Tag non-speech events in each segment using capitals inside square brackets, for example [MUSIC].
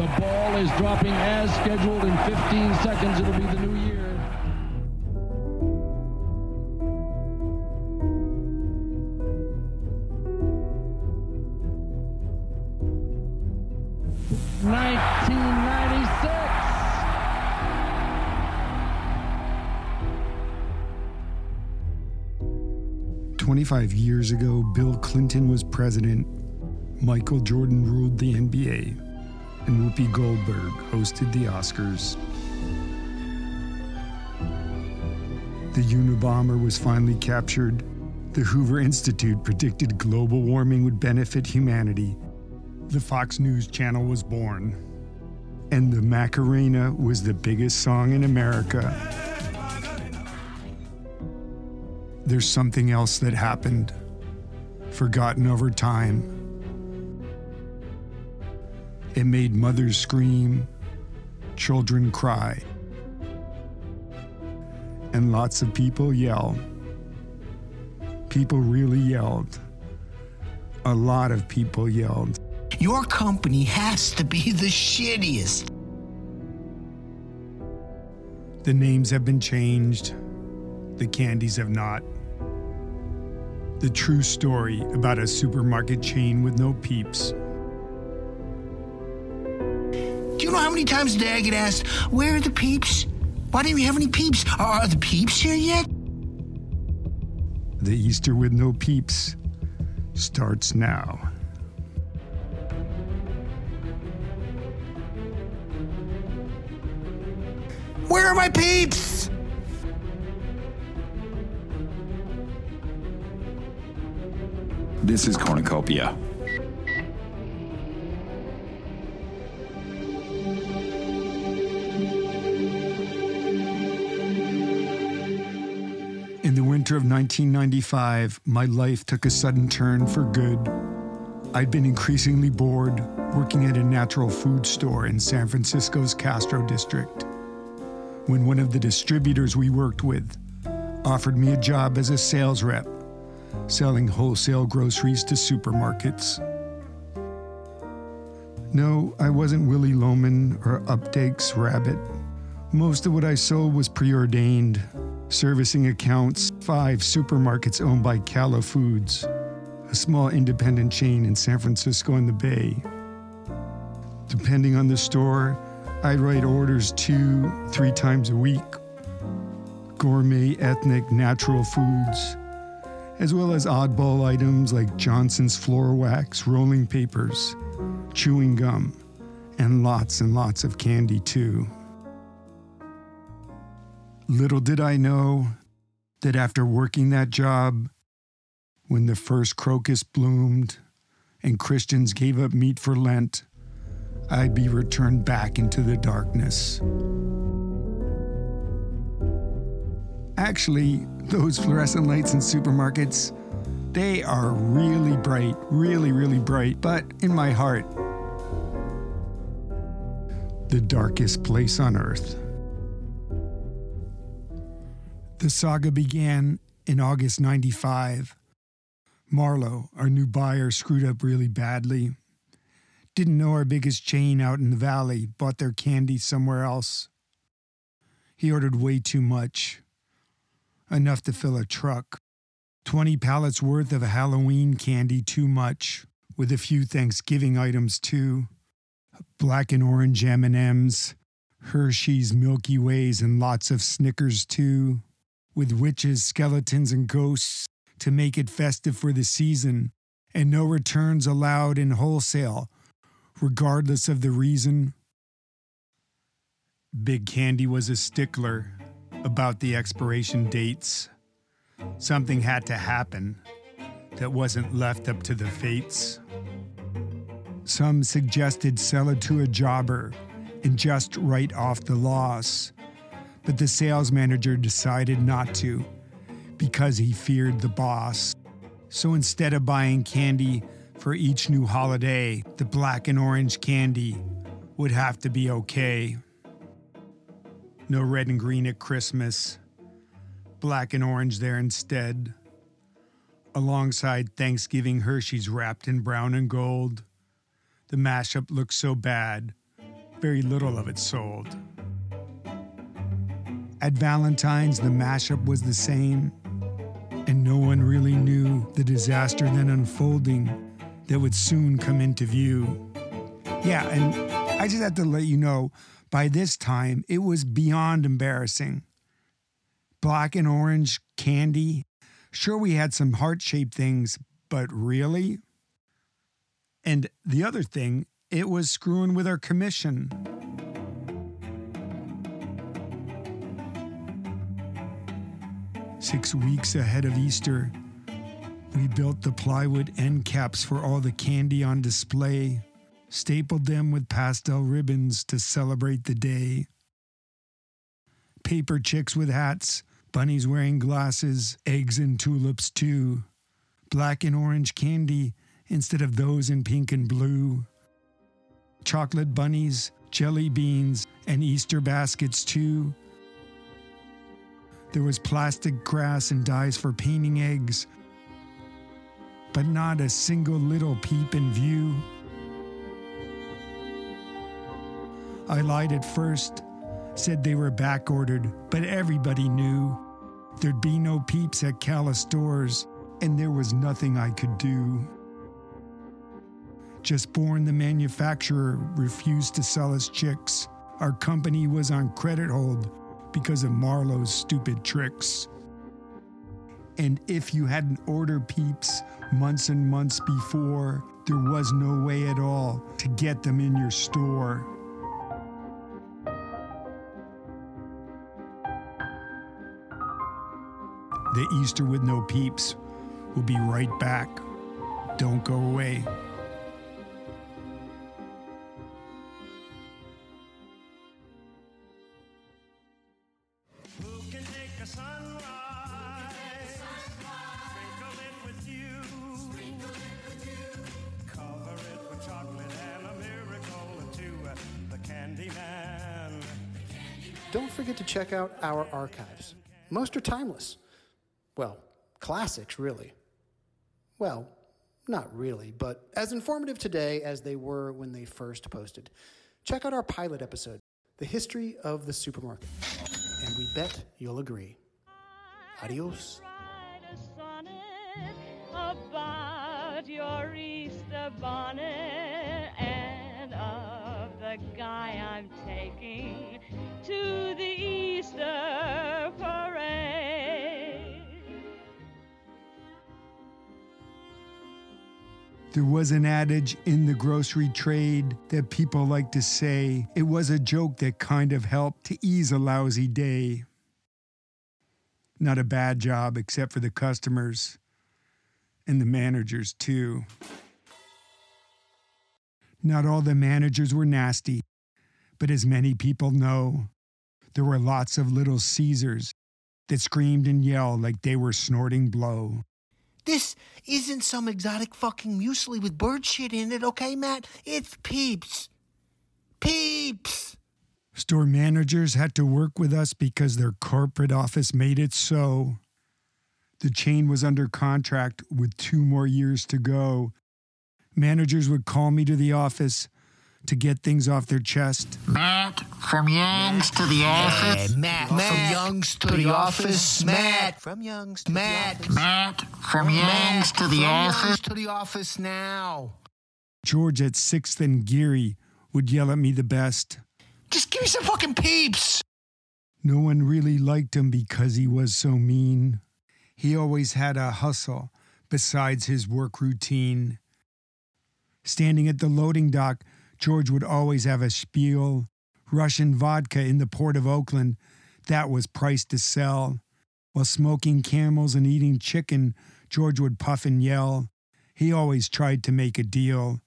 The ball is dropping as scheduled in 15 seconds. It'll be the new year. 25 years ago, Bill Clinton was president, Michael Jordan ruled the NBA, and Whoopi Goldberg hosted the Oscars. The Unabomber was finally captured. The Hoover Institute predicted global warming would benefit humanity. The Fox News channel was born. And the Macarena was the biggest song in America. There's something else that happened, forgotten over time. It made mothers scream, children cry, and lots of people yell. People really yelled. A lot of people yelled. Your company has to be the shittiest. The names have been changed, the candies have not. The true story about a supermarket chain with no peeps. Do you know how many times a day I get asked, where are the peeps? Why don't you have any peeps? Are the peeps here yet? The Easter with no peeps starts now. Where are my peeps? This is Cornucopia. Winter of 1995, my life took a sudden turn for good. I'd been increasingly bored working at a natural food store in San Francisco's Castro district when one of the distributors we worked with offered me a job as a sales rep, selling wholesale groceries to supermarkets. No, I wasn't Willy Loman or Updike's rabbit. Most of what I sold was preordained, servicing accounts, five supermarkets owned by Cala Foods, a small independent chain in San Francisco and the Bay. Depending on the store, I'd write orders two, three times a week. Gourmet, ethnic, natural foods, as well as oddball items like Johnson's floor wax, rolling papers, chewing gum, and lots and lots of candy, too. Little did I know that after working that job, when the first crocus bloomed and Christians gave up meat for Lent, I'd be returned back into the darkness. Actually, those fluorescent lights in supermarkets, they are really bright, really, really bright, but in my heart, the darkest place on earth. The saga began in August 95. Marlowe, our new buyer, screwed up really badly. Didn't know our biggest chain out in the valley bought their candy somewhere else. He ordered way too much. Enough to fill a truck. 20 pallets worth of Halloween candy too much, with a few Thanksgiving items too. Black and orange M&Ms, Hershey's Milky Ways and lots of Snickers too with witches, skeletons, and ghosts to make it festive for the season, and no returns allowed in wholesale, regardless of the reason. Big Candy was a stickler about the expiration dates. Something had to happen that wasn't left up to the fates. Some suggested sell it to a jobber and just write off the loss but the sales manager decided not to because he feared the boss. So instead of buying candy for each new holiday, the black and orange candy would have to be okay. No red and green at Christmas, black and orange there instead. Alongside Thanksgiving Hershey's wrapped in brown and gold. The mashup looked so bad, very little of it sold. At Valentine's, the mashup was the same, and no one really knew the disaster then unfolding that would soon come into view. Yeah, and I just have to let you know by this time, it was beyond embarrassing. Black and orange candy. Sure, we had some heart shaped things, but really? And the other thing, it was screwing with our commission. Six weeks ahead of Easter, we built the plywood end caps for all the candy on display, stapled them with pastel ribbons to celebrate the day. Paper chicks with hats, bunnies wearing glasses, eggs and tulips too, black and orange candy instead of those in pink and blue, chocolate bunnies, jelly beans, and Easter baskets too. There was plastic grass and dyes for painting eggs, but not a single little peep in view. I lied at first, said they were back ordered, but everybody knew there'd be no peeps at Cala stores, and there was nothing I could do. Just Born, the manufacturer refused to sell us chicks. Our company was on credit hold because of Marlowe's stupid tricks. And if you hadn't ordered peeps months and months before, there was no way at all to get them in your store. The Easter with no peeps will be right back. Don't go away. Check out our archives. Most are timeless. Well, classics, really. Well, not really, but as informative today as they were when they first posted. Check out our pilot episode, The History of the Supermarket. And we bet you'll agree. Adios. about your Easter bonnet to the Easter parade. There was an adage in the grocery trade that people like to say it was a joke that kind of helped to ease a lousy day. Not a bad job, except for the customers and the managers, too. Not all the managers were nasty, but as many people know, there were lots of little Caesars that screamed and yelled like they were snorting blow. This isn't some exotic fucking muesli with bird shit in it, okay, Matt? It's peeps. Peeps. Store managers had to work with us because their corporate office made it so. The chain was under contract with two more years to go. Managers would call me to the office to get things off their chest. Matt, from Young's to the office. Matt, from Young's to, the, office. Matt from Young's to Matt. the office. Matt, from Young's to the from office. Young's to the office now. George at 6th and Geary would yell at me the best. Just give me some fucking peeps. No one really liked him because he was so mean. He always had a hustle besides his work routine. Standing at the loading dock, George would always have a spiel. Russian vodka in the port of Oakland, that was priced to sell. While smoking camels and eating chicken, George would puff and yell. He always tried to make a deal.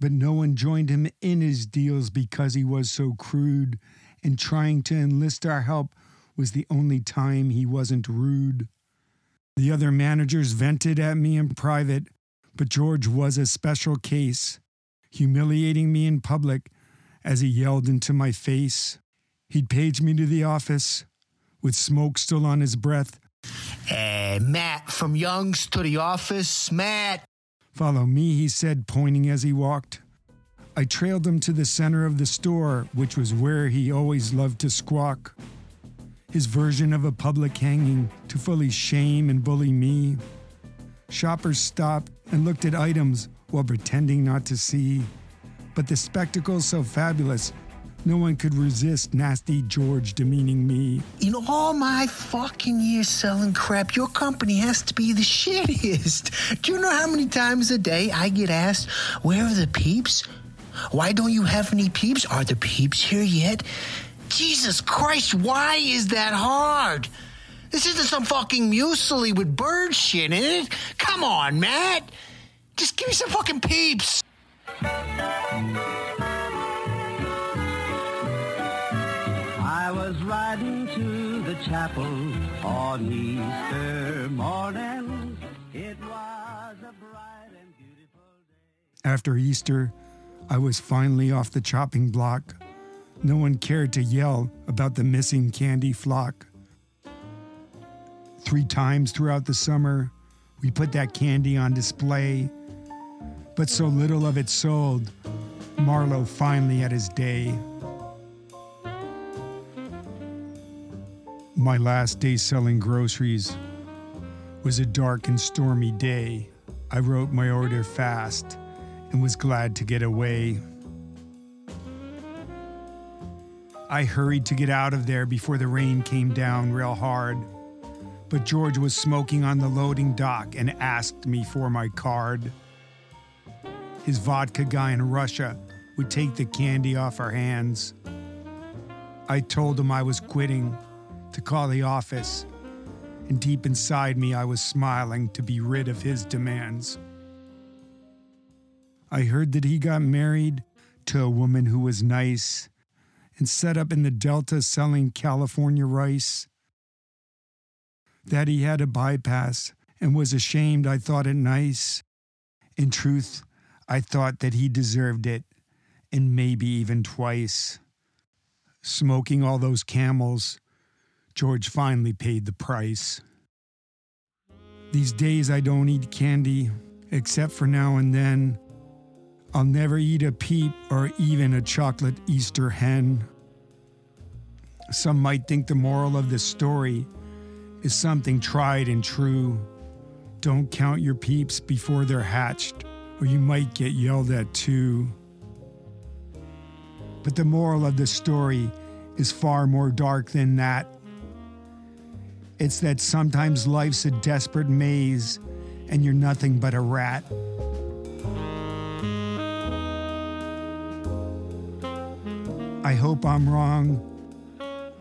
But no one joined him in his deals because he was so crude, and trying to enlist our help was the only time he wasn't rude. The other managers vented at me in private, but George was a special case, humiliating me in public as he yelled into my face. He'd page me to the office with smoke still on his breath. Hey, Matt from Young's to the office. Matt. Follow me, he said, pointing as he walked. I trailed him to the center of the store, which was where he always loved to squawk. His version of a public hanging to fully shame and bully me. Shoppers stopped and looked at items while pretending not to see. But the spectacle so fabulous, no one could resist nasty George demeaning me. In all my fucking years selling crap, your company has to be the [LAUGHS] shittiest. Do you know how many times a day I get asked, where are the peeps? Why don't you have any peeps? Are the peeps here yet? Jesus Christ, why is that hard? This isn't some fucking muesli with bird shit in it. Come on, Matt. Just give me some fucking peeps. I was riding to the chapel on Easter morning. It was a bright and beautiful day. After Easter, I was finally off the chopping block. No one cared to yell about the missing candy flock. Three times throughout the summer, we put that candy on display, but so little of it sold, Marlowe finally had his day. My last day selling groceries was a dark and stormy day. I wrote my order fast and was glad to get away. I hurried to get out of there before the rain came down real hard. But George was smoking on the loading dock and asked me for my card. His vodka guy in Russia would take the candy off our hands. I told him I was quitting to call the office, and deep inside me, I was smiling to be rid of his demands. I heard that he got married to a woman who was nice and set up in the Delta selling California rice. That he had a bypass and was ashamed I thought it nice. In truth, I thought that he deserved it, and maybe even twice. Smoking all those camels, George finally paid the price. These days I don't eat candy, except for now and then. I'll never eat a peep or even a chocolate Easter hen. Some might think the moral of this story is something tried and true. Don't count your peeps before they're hatched, or you might get yelled at too. But the moral of the story is far more dark than that. It's that sometimes life's a desperate maze and you're nothing but a rat. I hope I'm wrong.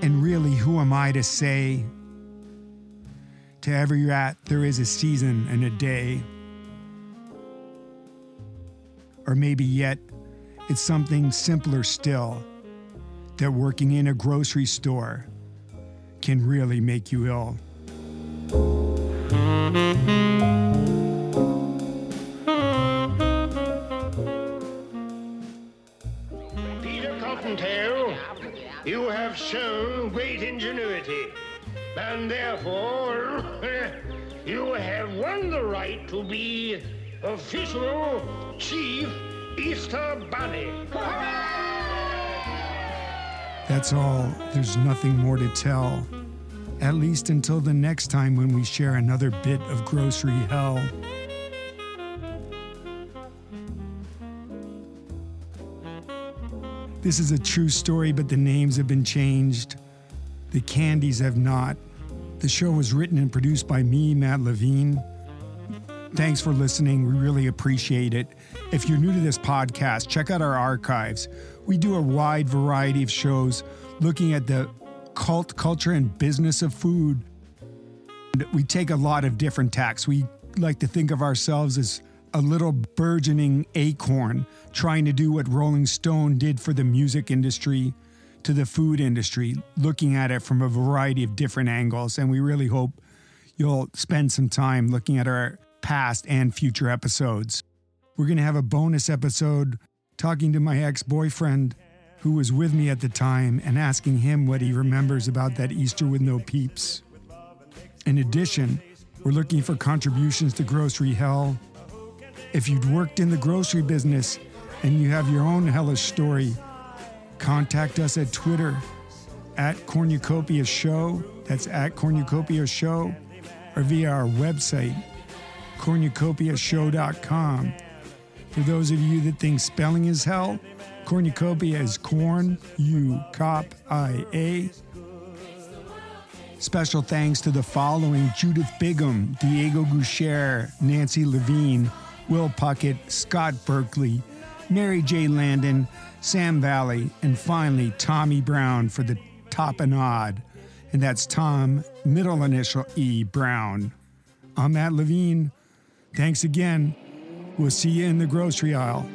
And really, who am I to say? To every rat, there is a season and a day. Or maybe yet, it's something simpler still that working in a grocery store can really make you ill. Peter Cottontail, you have shown great ingenuity, and therefore [LAUGHS] you have won the right to be official Chief Easter Bunny. That's all. There's nothing more to tell. At least until the next time when we share another bit of grocery hell. This is a true story, but the names have been changed. The candies have not. The show was written and produced by me, Matt Levine. Thanks for listening. We really appreciate it. If you're new to this podcast, check out our archives. We do a wide variety of shows looking at the cult, culture, and business of food. We take a lot of different tacks. We like to think of ourselves as a little burgeoning acorn trying to do what Rolling Stone did for the music industry to the food industry, looking at it from a variety of different angles. And we really hope you'll spend some time looking at our past and future episodes. We're going to have a bonus episode talking to my ex boyfriend who was with me at the time and asking him what he remembers about that Easter with no peeps. In addition, we're looking for contributions to Grocery Hell. If you'd worked in the grocery business and you have your own hellish story, contact us at Twitter at Cornucopia Show. That's at Cornucopia Show, or via our website, cornucopiashow.com. For those of you that think spelling is hell, cornucopia is corn, U, cop, I, A. Special thanks to the following Judith Bigham, Diego Goucher, Nancy Levine, Will Puckett, Scott Berkeley, Mary J. Landon, Sam Valley, and finally Tommy Brown for the top and odd. And that's Tom, middle initial E, Brown. I'm Matt Levine. Thanks again. We'll see you in the grocery aisle.